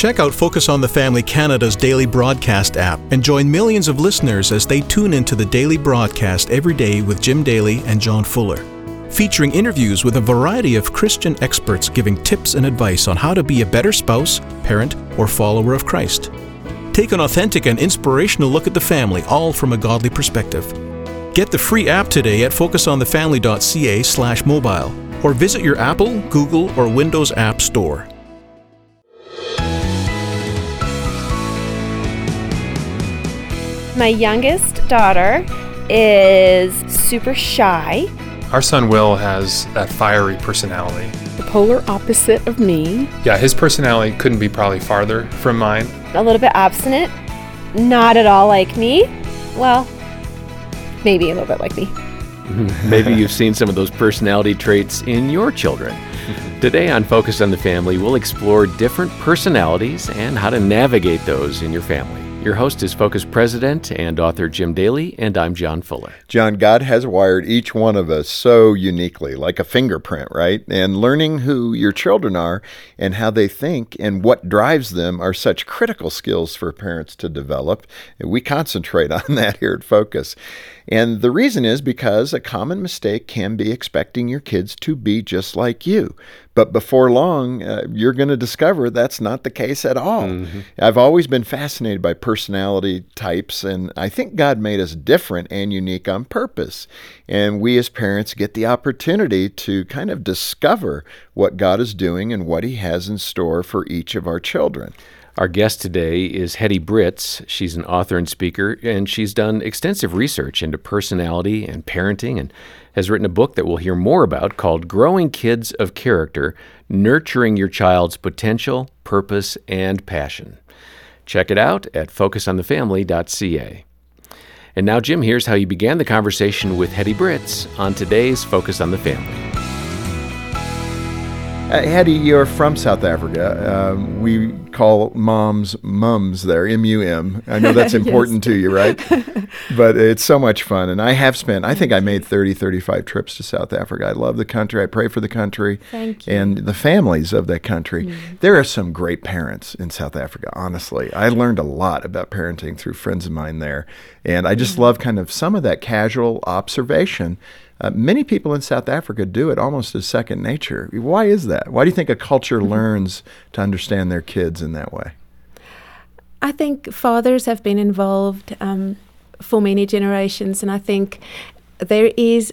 Check out Focus on the Family Canada's daily broadcast app and join millions of listeners as they tune into the daily broadcast every day with Jim Daly and John Fuller. Featuring interviews with a variety of Christian experts giving tips and advice on how to be a better spouse, parent, or follower of Christ. Take an authentic and inspirational look at the family, all from a godly perspective. Get the free app today at focusonthefamily.ca/mobile or visit your Apple, Google, or Windows App Store. My youngest daughter is super shy. Our son Will has that fiery personality. The polar opposite of me. Yeah, his personality couldn't be probably farther from mine. A little bit obstinate. Not at all like me. Well, maybe a little bit like me. Maybe you've seen some of those personality traits in your children. Today on Focus on the Family, we'll explore different personalities and how to navigate those in your family. Your host is Focus President and author Jim Daly, and I'm John Fuller. John, God has wired each one of us so uniquely, like a fingerprint, right? And learning who your children are and how they think and what drives them are such critical skills for parents to develop. We concentrate on that here at Focus. And the reason is because a common mistake can be expecting your kids to be just like you. But before long, uh, you're going to discover that's not the case at all. Mm-hmm. I've always been fascinated by personality types, and I think God made us different and unique on purpose. And we as parents get the opportunity to kind of discover what God is doing and what He has in store for each of our children. Our guest today is Hettie Brittz. She's an author and speaker, and she's done extensive research into personality and parenting and has written a book that we'll hear more about called Growing Kids of Character Nurturing Your Child's Potential, Purpose, and Passion. Check it out at focusonthefamily.ca. And now, Jim, here's how you began the conversation with Hettie Brittz on today's Focus on the Family. Uh, you're from South Africa. Um, we call moms mums there, M U M. I know that's important to you, right? but it's so much fun. And I have spent, I think I made 30, 35 trips to South Africa. I love the country. I pray for the country and the families of that country. Mm. There are some great parents in South Africa, honestly. I learned a lot about parenting through friends of mine there. And I just mm. love kind of some of that casual observation uh, many people in South Africa do it almost as second nature. Why is that? Why do you think a culture mm-hmm. learns to understand their kids in that way? I think fathers have been involved um, for many generations, and I think there is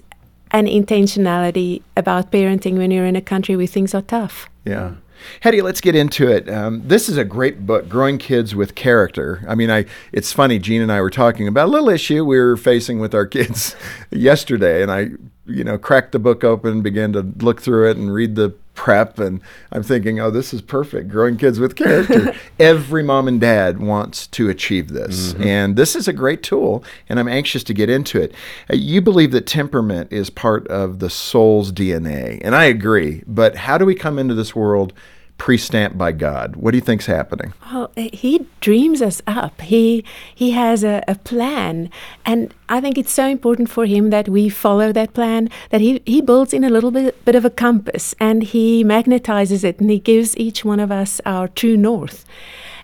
an intentionality about parenting when you're in a country where things are tough. Yeah. Hettie, let's get into it. Um, this is a great book, Growing Kids with Character. I mean, I it's funny. Jean and I were talking about a little issue we were facing with our kids yesterday, and I, you know, cracked the book open, began to look through it, and read the prep, and I'm thinking, oh, this is perfect. Growing Kids with Character. Every mom and dad wants to achieve this, mm-hmm. and this is a great tool, and I'm anxious to get into it. Uh, you believe that temperament is part of the soul's DNA, and I agree. But how do we come into this world? Pre-stamped by God. What do you think's happening? Well, he dreams us up. He he has a, a, plan, and I think it's so important for him that we follow that plan. That he he builds in a little bit bit of a compass, and he magnetizes it, and he gives each one of us our true north.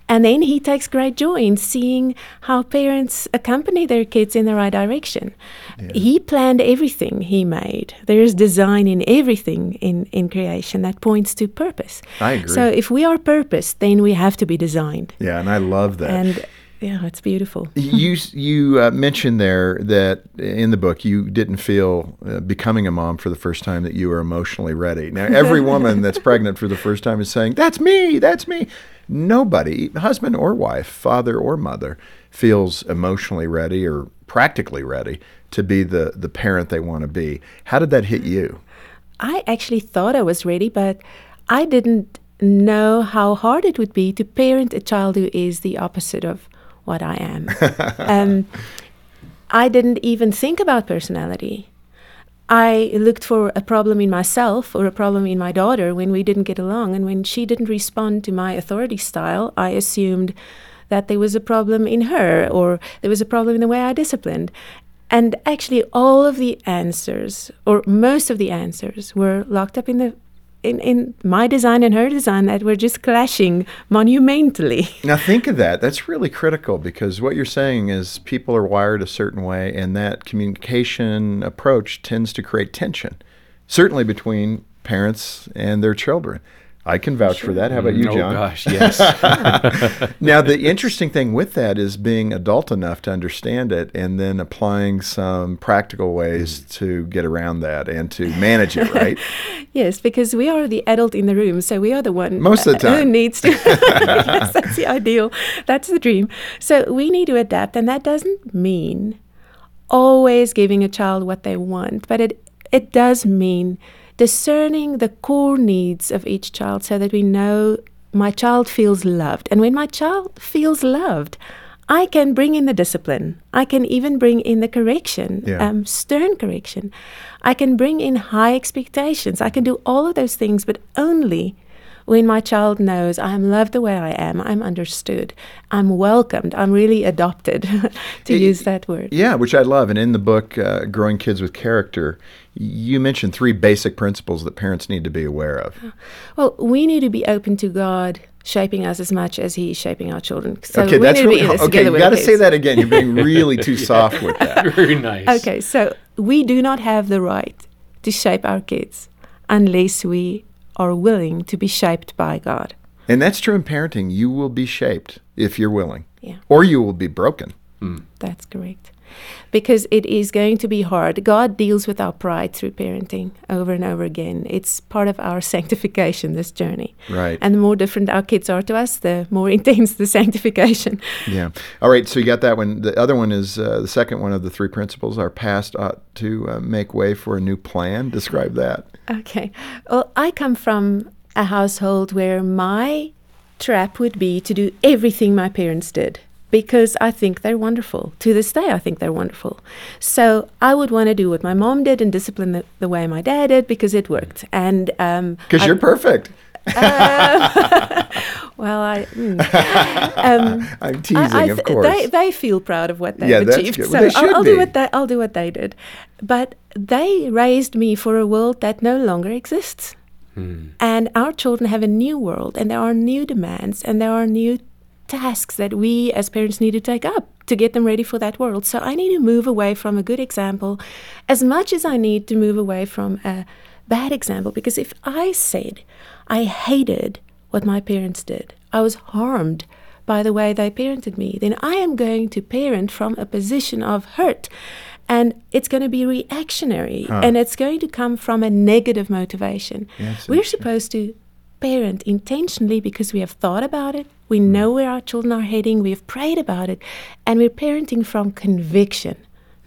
And then he takes great joy in seeing how parents accompany their kids in the right direction. Yeah. He planned everything he made. There is design in everything in, in creation that points to purpose. I agree. So if we are purpose, then we have to be designed. Yeah, and I love that. And yeah, it's beautiful. you you uh, mentioned there that in the book you didn't feel uh, becoming a mom for the first time that you were emotionally ready. Now every woman that's pregnant for the first time is saying, "That's me, that's me." Nobody, husband or wife, father or mother, feels emotionally ready or practically ready to be the, the parent they want to be. How did that hit you? I actually thought I was ready, but I didn't know how hard it would be to parent a child who is the opposite of what I am. um, I didn't even think about personality. I looked for a problem in myself or a problem in my daughter when we didn't get along. And when she didn't respond to my authority style, I assumed that there was a problem in her or there was a problem in the way I disciplined. And actually, all of the answers, or most of the answers, were locked up in the in, in my design and her design that were just clashing monumentally. Now, think of that. That's really critical because what you're saying is people are wired a certain way, and that communication approach tends to create tension, certainly between parents and their children. I can vouch for that. How about you, John? oh John? gosh, yes. now, the interesting thing with that is being adult enough to understand it and then applying some practical ways hmm. to get around that and to manage it, right? Yes, because we are the adult in the room, so we are the one Most of the time. who needs to. yes, that's the ideal. That's the dream. So we need to adapt, and that doesn't mean always giving a child what they want, but it it does mean discerning the core needs of each child so that we know my child feels loved. And when my child feels loved, I can bring in the discipline. I can even bring in the correction, Yeah. um, stern correction. I can bring in high expectations. I can do all of those things, but only when my child knows I am loved the way I am, I'm understood, I'm welcomed, I'm really adopted, to Y- use that word. Yeah, which I love. And in the book, uh, Growing Kids with Character, you mentioned three basic principles that parents need to be aware of. Well, we need to be open to God shaping us as much as He is shaping our children. So okay, we that's need to be really in this okay. together You got to say that again. You're being really too soft with that. Very nice. Okay, so we do not have the right to shape our kids unless we are willing to be shaped by God. And that's true in parenting. You will be shaped if you're willing, Yeah. or you will be broken. Hmm. That's correct. Because it is going to be hard. God deals with our pride through parenting over and over again. It's part of our sanctification, this journey. Right. And the more different our kids are to us, the more intense the sanctification. Yeah. All right. So you got that one. The other one is uh, the second one of the three principles. Our past ought to uh, make way for a new plan. Describe that. Okay. Well, I come from a household where my trap would be to do everything my parents did because I think they're wonderful. To this day, I think they're wonderful. So I would want to do what my mom did and discipline the, the way my dad did because it worked. And um, Because I- you're perfect. well, I. mm. um, I'm teasing, I of th- course. They, they feel proud of what they've Yeah, that's achieved. good. So they I'll, should I'll be. do what they I'll do what they did. But they raised me for a world that no longer exists. And our children have a new world, and there are new demands, and there are new tasks that we as parents need to take up to get them ready for that world. So I need to move away from a good example as much as I need to move away from a bad example. Because if I said I hated what my parents did, I was harmed by the way they parented me, then I am going to parent from a position of hurt. And it's going to be reactionary and it's going to come from a negative motivation. Yes, We're supposed to parent intentionally because we have thought about it, we know where our children are heading, we have prayed about it, and we're parenting from conviction,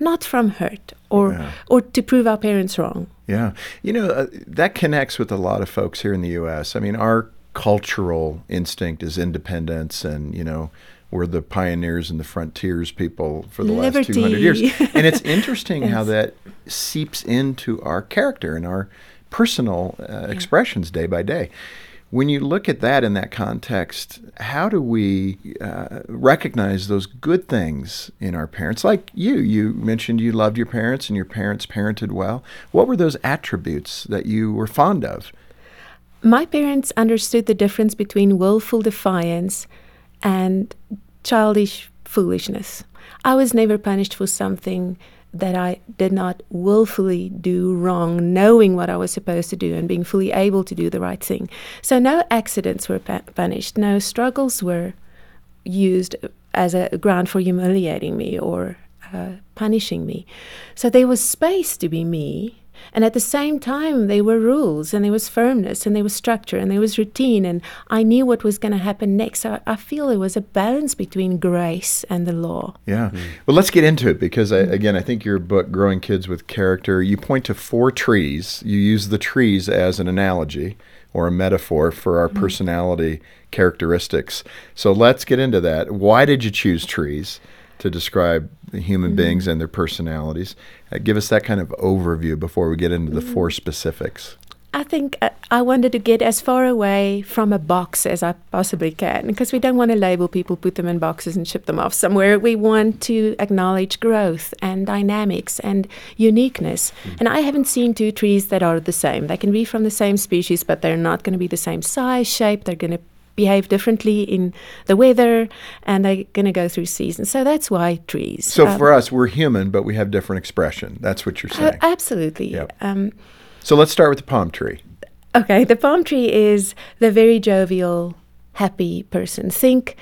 not from hurt or Yeah. or to prove our parents wrong. Yeah. You know, uh, that connects with a lot of folks here in the U.S. I mean, our cultural instinct is independence, and, you know, we're the pioneers and the frontiers people for the last 200 years. And it's interesting how that seeps into our character and our personal uh, expressions day by day. When you look at that in that context, how do we uh, recognize those good things in our parents? Like you, you mentioned you loved your parents and your parents parented well. What were those attributes that you were fond of? My parents understood the difference between willful defiance and childish foolishness. I was never punished for something that I did not willfully do wrong, knowing what I was supposed to do and being fully able to do the right thing. So no accidents were pu- punished, no struggles were used as a ground for humiliating me or uh, punishing me. So there was space to be me. And at the same time, there were rules and there was firmness and there was structure and there was routine. And I knew what was going to happen next. So I feel there was a balance between grace and the law. Yeah. Hmm. Well, let's get into it because, I, again, I think your book, Growing Kids with Character, you point to four trees. You use the trees as an analogy or a metaphor for our mm-hmm. personality characteristics. So let's get into that. Why did you choose trees to describe the human beings and their personalities? Uh, give us that kind of overview before we get into the four specifics. I think uh, I wanted to get as far away from a box as I possibly can because we don't want to label people, put them in boxes, and ship them off somewhere. We want to acknowledge growth and dynamics and uniqueness. Mm. And I haven't seen two trees that are the same. They can be from the same species, but they're not going to be the same size, shape. They're going to behave differently in the weather and they're going to go through seasons. So that's why trees. So Um, for us, we're human, but we have different expression. That's what you're uh, saying. absolutely. Yep. Um, so let's start with the palm tree. Okay, the palm tree is the very jovial, happy person. Think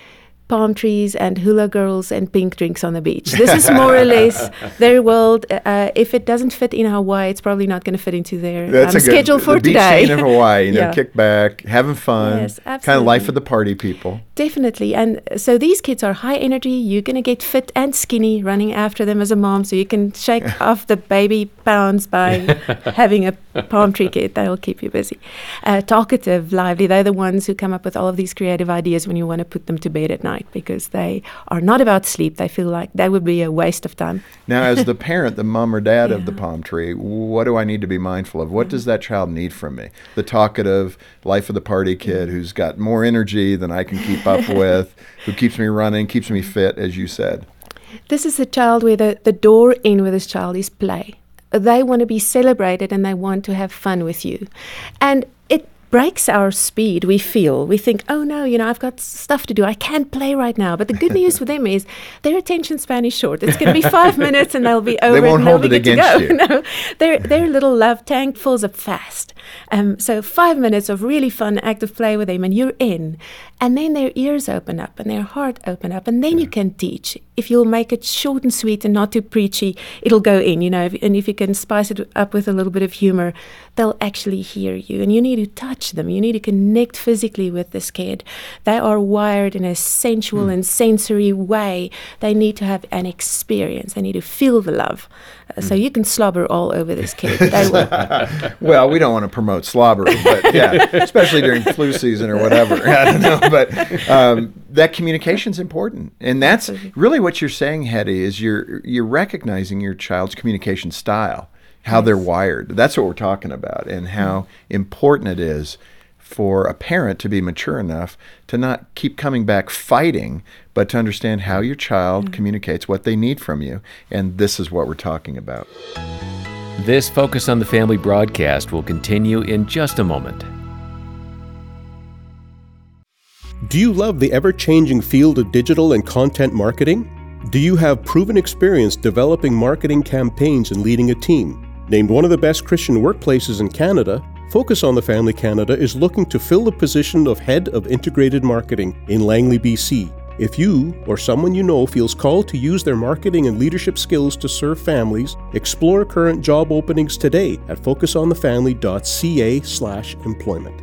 palm trees and hula girls and pink drinks on the beach. This is more or less their world. Uh, if it doesn't fit in Hawaii, it's probably not going to fit into their That's um, good schedule for the beach today. scene in Hawaii. You know, Yeah. kick back, having fun, Yes, kind of life of the party people. Definitely. And so these kids are high energy. You're going to get fit and skinny running after them as a mom. So you can shake off the baby pounds by having a palm tree kid. That'll keep you busy. Uh, talkative, lively. They're the ones who come up with all of these creative ideas when you want to put them to bed at night because they are not about sleep. They feel like that would be a waste of time. Now, as the parent, the mom or dad of the palm tree, what do I need to be mindful of? What does that child need from me? The talkative, life of the party kid who's got more energy than I can keep up with, who keeps me running, keeps me fit, as you said. This is a child where the, the door in with this child is play. They want to be celebrated and they want to have fun with you. And it breaks our speed. We feel, we think, oh no, you know, I've got stuff to do. I can't play right now. But the good news for them is their attention span is short. It's going to be five minutes and they'll be over. won't and they'll hold be it good to against go. you. no, their, their little love tank fills up fast. Um, so five minutes of really fun, active play with them and you're in. And then their ears open up and their heart open up. And then you can teach. If you'll make it short and sweet and not too preachy, it'll go in, you know. If, and if you can spice it up with a little bit of humor, they'll actually hear you. And you need to touch them. You need to connect physically with this kid. They are wired in a sensual hmm. and sensory way. They need to have an experience. They need to feel the love. Uh, So you can slobber all over this kid. Well, we don't want to promote slobbery, but yeah, especially during flu season or whatever. I don't know, but um, that communication's important, and that's really what you're saying, Hettie. Is you're you're recognizing your child's communication style, how they're wired. That's what we're talking about, and how important it is for a parent to be mature enough to not keep coming back fighting, but to understand how your child mm-hmm. communicates what they need from you, and this is what we're talking about. This Focus on the Family broadcast will continue in just a moment. Do you love the ever changing field of digital and content marketing? Do you have proven experience developing marketing campaigns and leading a team? Named one of the best Christian workplaces in Canada, Focus on the Family Canada is looking to fill the position of Head of Integrated Marketing in Langley, BC. If you or someone you know feels called to use their marketing and leadership skills to serve families, explore current job openings today at focusonthefamily.ca/employment.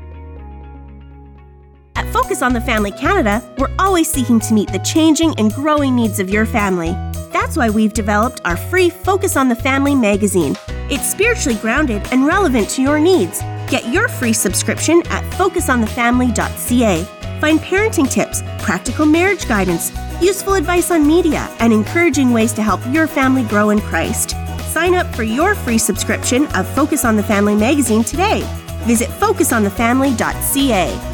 At Focus on the Family Canada, we're always seeking to meet the changing and growing needs of your family. That's why we've developed our free Focus on the Family magazine. It's spiritually grounded and relevant to your needs. Get your free subscription at focusonthefamily.ca. Find parenting tips, practical marriage guidance, useful advice on media, and encouraging ways to help your family grow in Christ. Sign up for your free subscription of Focus on the Family magazine today. Visit focusonthefamily.ca.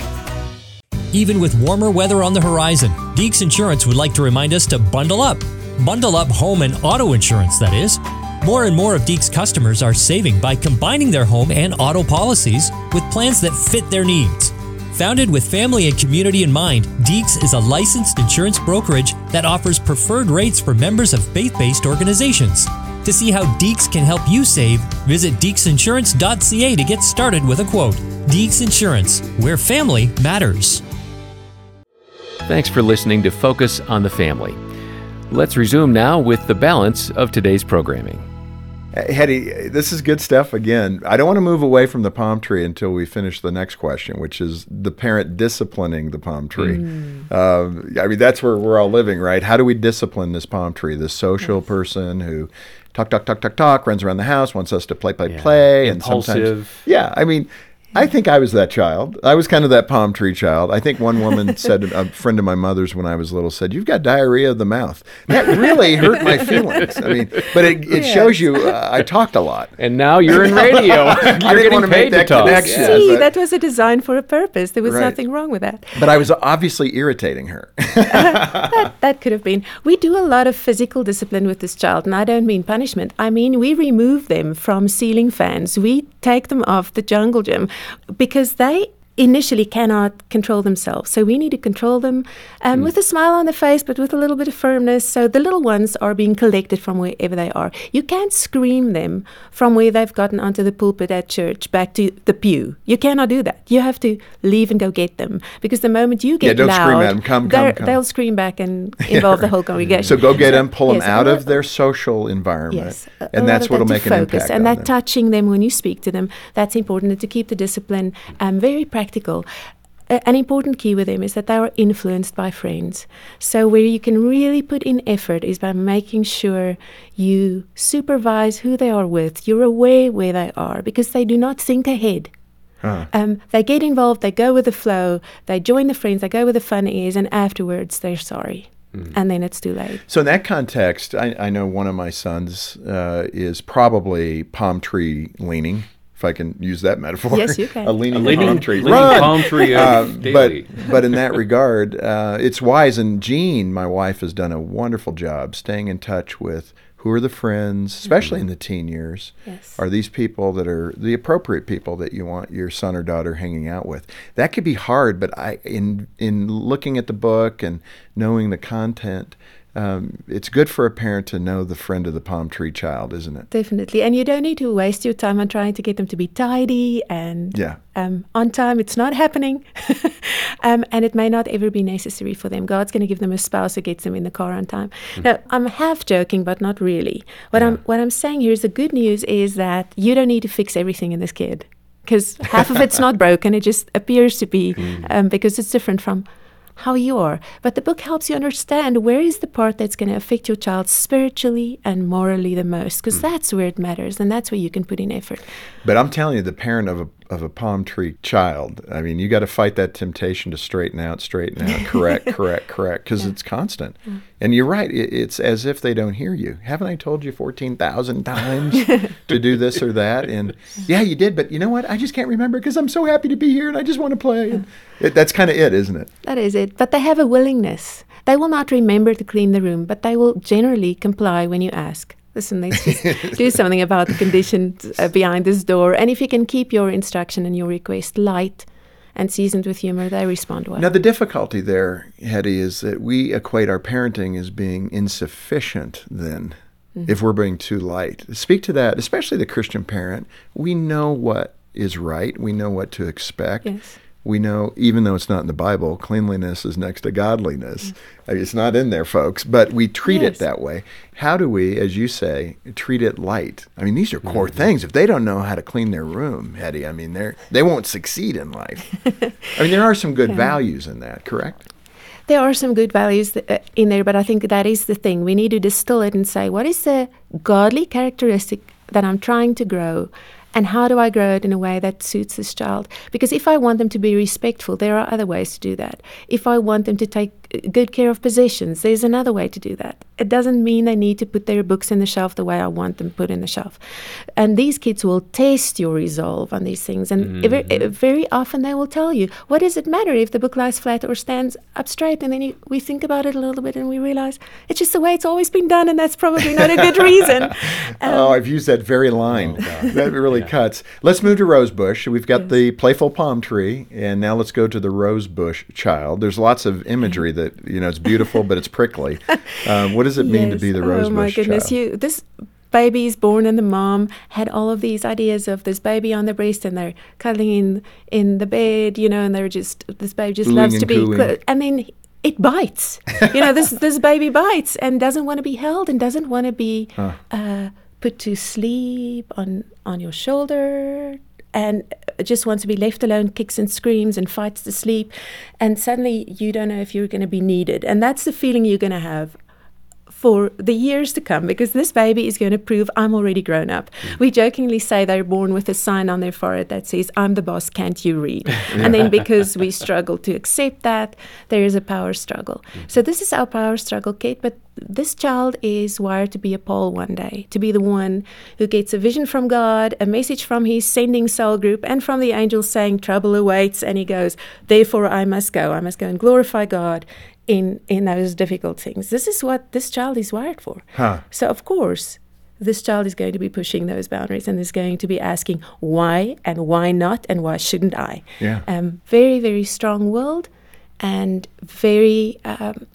Even with warmer weather on the horizon, Deeks Insurance would like to remind us to bundle up. Bundle up home and auto insurance, that is. More and more of Deeks customers are saving by combining their home and auto policies with plans that fit their needs. Founded with family and community in mind, Deeks is a licensed insurance brokerage that offers preferred rates for members of faith based organizations. To see how Deeks can help you save, visit deeksinsurance.ca to get started with a quote. Deeks Insurance, where family matters. Thanks for listening to Focus on the Family. Let's resume now with the balance of today's programming. Uh, Hettie, this is good stuff again. I don't want to move away from the palm tree until we finish the next question, which is the parent disciplining the palm tree. Um, I mean, that's where we're all living, right? How do we discipline this palm tree, this social person who talk, talk, talk, talk, talk, runs around the house, wants us to play, play, Yeah. play, and sometimes, yeah. I mean, I think I was that child. I was kind of that palm tree child. I think one woman said, a friend of my mother's when I was little said, You've got diarrhea of the mouth. That really hurt my feelings. I mean, but it, it shows you uh, I talked a lot. And now you're in radio. you're didn't getting wanna paid make to that talk. connection. Yeah, See, but- that was a design for a purpose. There was Right. nothing wrong with that. But I was obviously irritating her. that, that could have been. We do a lot of physical discipline with this child, and I don't mean punishment. I mean, we remove them from ceiling fans. We take them off the jungle gym because they initially cannot control themselves. So we need to control them um, with a smile on the face, but with a little bit of firmness. So the little ones are being collected from wherever they are. You can't scream them from where they've gotten onto the pulpit at church back to the pew. You cannot do that. You have to leave and go get them because the moment you get Yeah, don't loud, scream at 'em. Come, come, come. they'll scream back and involve the whole congregation. so go get them, pull them Yes, out a of their social environment. Yes, a- and that's what'll that make an impact. And that them. touching them when you speak to them, that's important and to keep the discipline um, very practical. A- an important key with them is that they are influenced by friends. So where you can really put in effort is by making sure you supervise who they are with. You're aware where they are because they do not think ahead. Um, they get involved, they go with the flow, they join the friends, they go where the fun is, and afterwards they're sorry. And then it's too late. So in that context, I, I know one of my sons uh, is probably palm tree leaning, if I can use that metaphor. Yes, you can. a leaning, A leaning- palm tree. leaning palm tree Uh, but but in that regard, uh, it's wise. And Jean, my wife, has done a wonderful job staying in touch with who are the friends, especially in the teen years. Yes. Are these people that are the appropriate people that you want your son or daughter hanging out with? That could be hard, but I in in looking at the book and knowing the content, um, it's good for a parent to know the friend of the palm tree child, isn't it? Definitely. And you don't need to waste your time on trying to get them to be tidy and Yeah. um, on time. It's not happening. um, and it may not ever be necessary for them. God's going to give them a spouse who gets them in the car on time. Now, I'm half joking, but not really. What, I'm, what I'm saying here is the good news is that you don't need to fix everything in this kid because half of it's not broken. It just appears to be um, because it's different from how you are. But the book helps you understand where is the part that's going to affect your child spiritually and morally the most, because hmm. that's where it matters and that's where you can put in effort. But I'm telling you, the parent of a of a palm tree child, I mean, you got to fight that temptation to straighten out, straighten out, correct, correct, correct, because it's constant. And you're right; it, it's as if they don't hear you. Haven't I told you fourteen thousand times to do this or that? And yeah, you did, but you know what? I just can't remember because I'm so happy to be here and I just want to play. And it, that's kind of it, isn't it? That is it. But they have a willingness. They will not remember to clean the room, but they will generally comply when you ask. Listen, let's just do something about the conditions uh, behind this door. And if you can keep your instruction and your request light and seasoned with humor, they respond well. Now, the difficulty there, Hettie, is that we equate our parenting as being insufficient then, Mm-hmm. if we're being too light. Speak to that, especially the Christian parent. We know what is right, we know what to expect. Yes. We know, even though it's not in the Bible, cleanliness is next to godliness. I mean, it's not in there, folks, but we treat Yes. it that way. How do we, as you say, treat it light? I mean, these are core things. If they don't know how to clean their room, Hettie, I mean, they're they won't succeed in life. I mean, there are some good values in that, correct? There are some good values th- uh, in there, but I think that is the thing. We need to distill it and say, what is the godly characteristic that I'm trying to grow? And how do I grow it in a way that suits this child? Because if I want them to be respectful, there are other ways to do that. If I want them to take good care of possessions, there's another way to do that. It doesn't mean they need to put their books in the shelf the way I want them put in the shelf. And these kids will test your resolve on these things. And ever- uh, very often they will tell you, what does it matter if the book lies flat or stands up straight? And then you, we think about it a little bit and we realize it's just the way it's always been done, and that's probably not a good reason. oh, I've used that very line. that really cuts. Let's move to rosebush. We've got the playful palm tree, and now let's go to the rosebush child. There's lots of imagery that you know it's beautiful, but it's prickly. Um, what does it mean to be the rosebush Oh my goodness, child? you this baby is born and the mom had all of these ideas of this baby on the breast and they're cuddling in in the bed, you know, and they're just this baby just loves to be clo- and then it bites. you know, this this baby bites and doesn't want to be held and doesn't want to be uh, put to sleep on on your shoulder and just wants to be left alone, kicks and screams and fights to sleep. And suddenly you don't know if you're going to be needed. And that's the feeling you're going to have for the years to come because this baby is going to prove I'm already grown up. Mm. We jokingly say they're born with a sign on their forehead that says, I'm the boss, can't you read? and then because we struggle to accept that, there is a power struggle. Mm. So this is our power struggle, Kate, but this child is wired to be a Paul one day, to be the one who gets a vision from God, a message from his sending cell group, and from the angels saying, Trouble awaits. And he goes, Therefore, I must go. I must go and glorify God in, in those difficult things. This is what this child is wired for. Huh. So, of course, this child is going to be pushing those boundaries and is going to be asking why and why not and why shouldn't I? Yeah. Um, very, very strong willed and very um,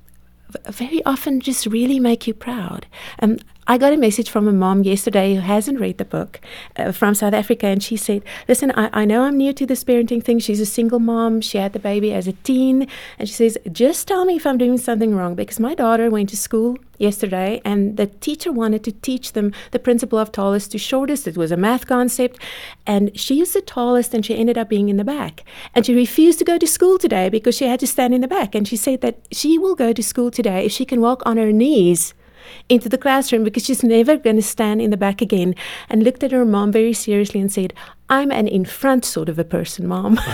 very often just really make you proud. Um, I got a message from a mom yesterday who hasn't read the book uh, from South Africa, and she said, Listen, I, I know I'm new to this parenting thing. She's a single mom. She had the baby as a teen. And she says, Just tell me if I'm doing something wrong because my daughter went to school yesterday and the teacher wanted to teach them the principle of tallest to shortest. It was a math concept. And she is the tallest and she ended up being in the back. And she refused to go to school today because she had to stand in the back. And she said that she will go to school today if she can walk on her knees into the classroom because she's never going to stand in the back again. And looked at her mom very seriously and said, I'm an in front sort of a person, mom.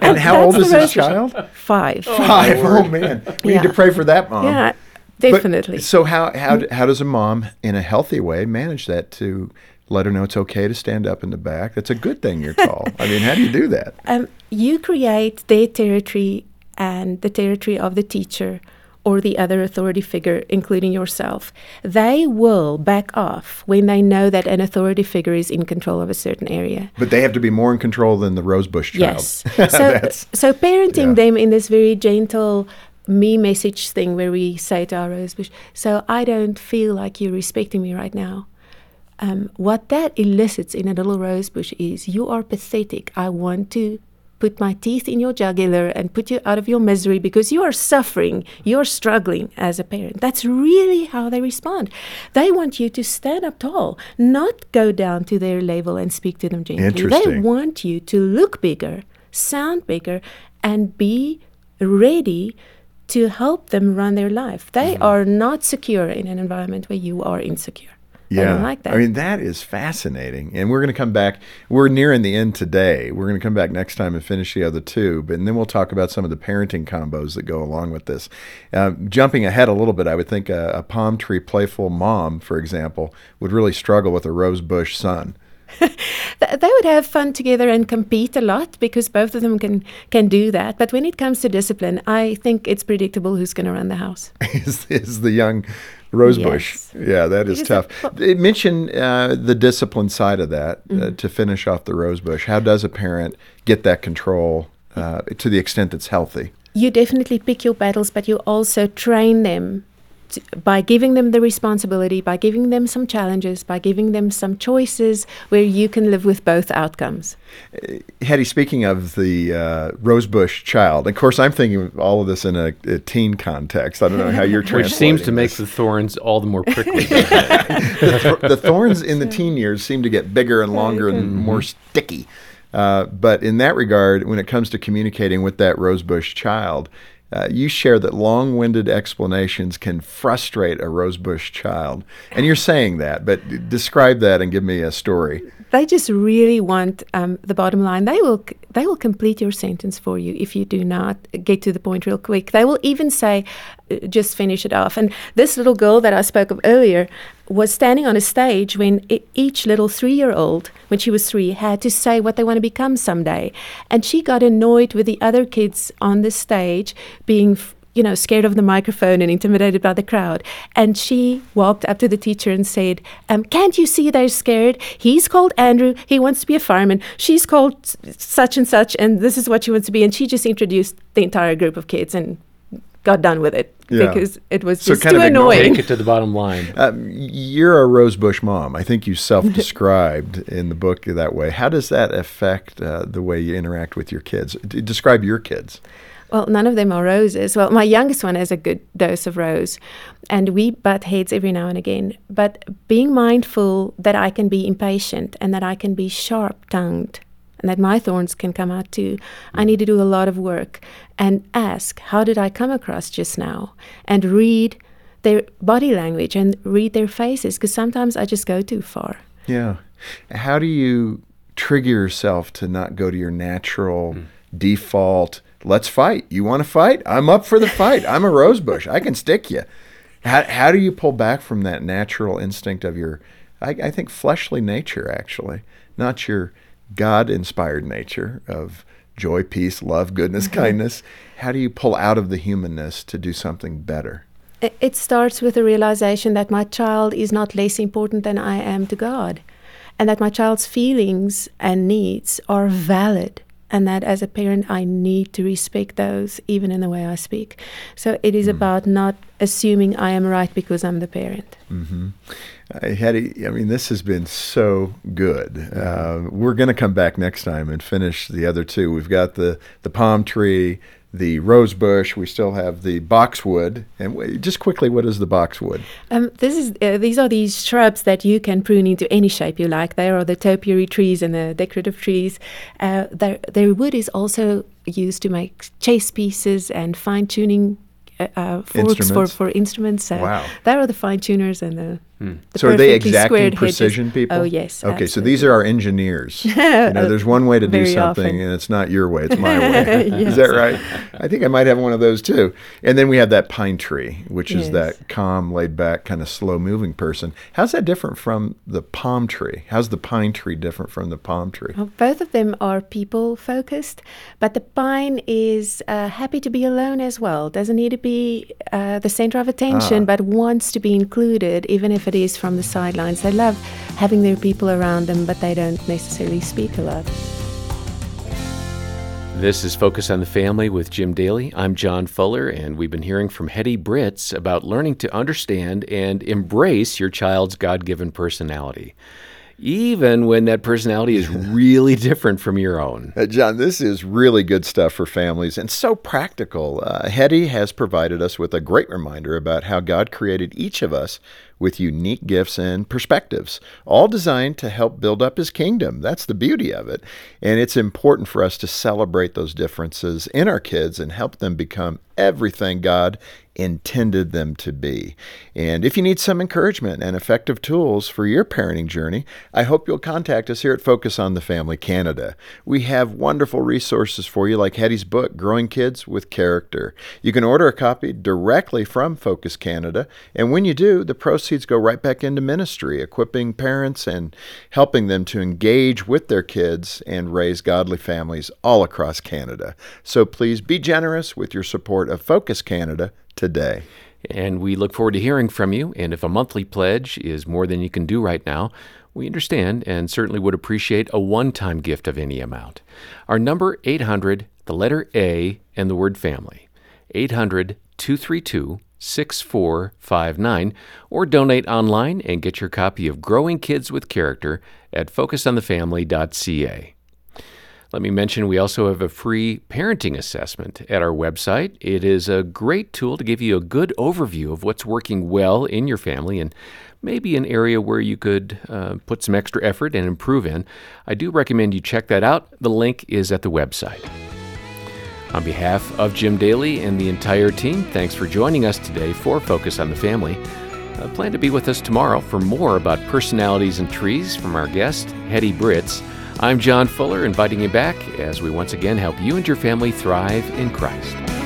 And how old is this child? Five. Five. Oh man, we need to pray for that mom. Yeah, But- definitely. so how how how does a mom in a healthy way manage that to let her know it's okay to stand up in the back? That's a good thing you're tall. I mean, how do you do that? Um, you create their territory and the territory of the teacher or the other authority figure, including yourself. They will back off when they know that an authority figure is in control of a certain area. But they have to be more in control than the rosebush child. Yes. So, so parenting yeah. them in this very gentle me message thing where we say to our rosebush, so I don't feel like you're respecting me right now. Um, what that elicits in a little rosebush is you are pathetic. I want to put my teeth in your jugular and put you out of your misery because you are suffering, you're struggling as a parent. That's really how they respond. They want you to stand up tall, not go down to their level and speak to them gently. They want you to look bigger, sound bigger, and be ready to help them run their life. They Mm-hmm. are not secure in an environment where you are insecure. Yeah, don't like that. I mean that is fascinating, and we're going to come back. We're nearing the end today. We're going to come back next time and finish the other two, but and then we'll talk about some of the parenting combos that go along with this. Uh, jumping ahead a little bit, I would think a, a palm tree playful mom, for example, would really struggle with a rose bush son. They would have fun together and compete a lot because both of them can can do that. But when it comes to discipline, I think it's predictable who's going to run the house. is, is the young rosebush. Yes. Yeah, that is Because tough. the- Uh, Mention uh, the discipline side of that uh, Mm-hmm. to finish off the rosebush. How does a parent get that control uh, to the extent that's healthy? You definitely pick your battles, but you also train them to, by giving them the responsibility, by giving them some challenges, by giving them some choices where you can live with both outcomes. Hettie, speaking of the uh, rosebush child, of course, I'm thinking of all of this in a, a teen context. I don't know how you're Which seems to make this. the thorns all the more prickly. the, th- the thorns in the teen years seem to get bigger and longer and more sticky. Uh, but in that regard, when it comes to communicating with that rosebush child, uh, you share that long-winded explanations can frustrate a rosebush child, and you're saying that. But describe that and give me a story. They just really want um, the bottom line. They will they will complete your sentence for you if you do not get to the point real quick. They will even say, uh, "Just finish it off." And this little girl that I spoke of earlier was standing on a stage when each little three-year-old, when she was three, had to say what they want to become someday, and she got annoyed with the other kids on the stage being. You know, scared of the microphone and intimidated by the crowd. And she walked up to the teacher and said, um, Can't you see they're scared? He's called Andrew. He wants to be a fireman. She's called such and such, and this is what she wants to be. And she just introduced the entire group of kids and got done with it Yeah. because it was So just kind too of ignore- annoying. Take it to the bottom line. Um, you're a rosebush mom. I think you self-described in the book that way. How does that affect uh, the way you interact with your kids? D- describe your kids. Well, none of them are roses. Well, my youngest one has a good dose of rose, and we butt heads every now and again. But being mindful that I can be impatient and that I can be sharp tongued and that my thorns can come out too, I need to do a lot of work and ask, how did I come across just now? And read their body language and read their faces because sometimes I just go too far. Yeah. How do you trigger yourself to not go to your natural hmm. default? Let's fight. You want to fight? I'm up for the fight. I'm a rose bush. I can stick you. How, how do you pull back from that natural instinct of your, I, I think, fleshly nature, actually, not your God inspired nature of joy, peace, love, goodness, mm-hmm. kindness? How do you pull out of the humanness to do something better? It starts with the realization that my child is not less important than I am to God, and that my child's feelings and needs are valid, and that as a parent, I need to respect those even in the way I speak. So it is about not assuming I am right because I'm the parent. Uh, Hettie, I mean, this has been so good. Uh, we're going to come back next time and finish the other two. We've got the, the palm tree, the rose bush. We still have the boxwood. And w- just quickly, what is the boxwood? Um, this is uh, these are these shrubs that you can prune into any shape you like. They are the topiary trees and the decorative trees. Uh, their their wood is also used to make chase pieces and fine tuning. Uh, uh, forks for, Instruments? for instruments. So Wow. They are the fine tuners and the. The so are they exacting squared hedges. precision people? Oh yes. Okay, so these are our engineers. you know, there's one way to do something, often. and it's not your way; it's my way. Yes. Is that right? I think I might have one of those too. And then we have that pine tree, which is that calm, laid back, kind of slow moving person. How's that different from the palm tree? How's the pine tree different from the palm tree? Well, both of them are people focused, but the pine is uh, happy to be alone as well. Doesn't need to be uh, the center of attention, but wants to be included, even if it is from the sidelines. They love having their people around them, but they don't necessarily speak a lot. This is Focus on the Family with Jim Daly. I'm John Fuller, and we've been hearing from Hettie Brittz about learning to understand and embrace your child's God given personality, even when that personality is really different from your own. Uh, John, this is really good stuff for families and so practical. Uh, Hettie has provided us with a great reminder about how God created each of us with unique gifts and perspectives, all designed to help build up his kingdom. That's the beauty of it. And it's important for us to celebrate those differences in our kids and help them become everything God intended them to be. And if you need some encouragement and effective tools for your parenting journey, I hope you'll contact us here at Focus on the Family Canada. We have wonderful resources for you, like Hettie's book, Growing Kids with Character. You can order a copy directly from Focus Canada, and when you do, the proceeds go right back into ministry, equipping parents and helping them to engage with their kids and raise godly families all across Canada. So please be generous with your support of Focus Canada today. And we look forward to hearing from you. And if a monthly pledge is more than you can do right now, we understand and certainly would appreciate a one time gift of any amount. Our number 800, the letter A, and the word family. 800 232 6459, or donate online and get your copy of Growing Kids with Character at focusonthefamily.ca. Let me mention we also have a free parenting assessment at our website. It is a great tool to give you a good overview of what's working well in your family and maybe an area where you could uh, put some extra effort and improve in. I do recommend you check that out. The link is at the website. On behalf of Jim Daly and the entire team, thanks for joining us today for Focus on the Family. Uh, plan to be with us tomorrow for more about personalities and trees from our guest, Hettie Brittz. I'm John Fuller, inviting you back as we once again help you and your family thrive in Christ.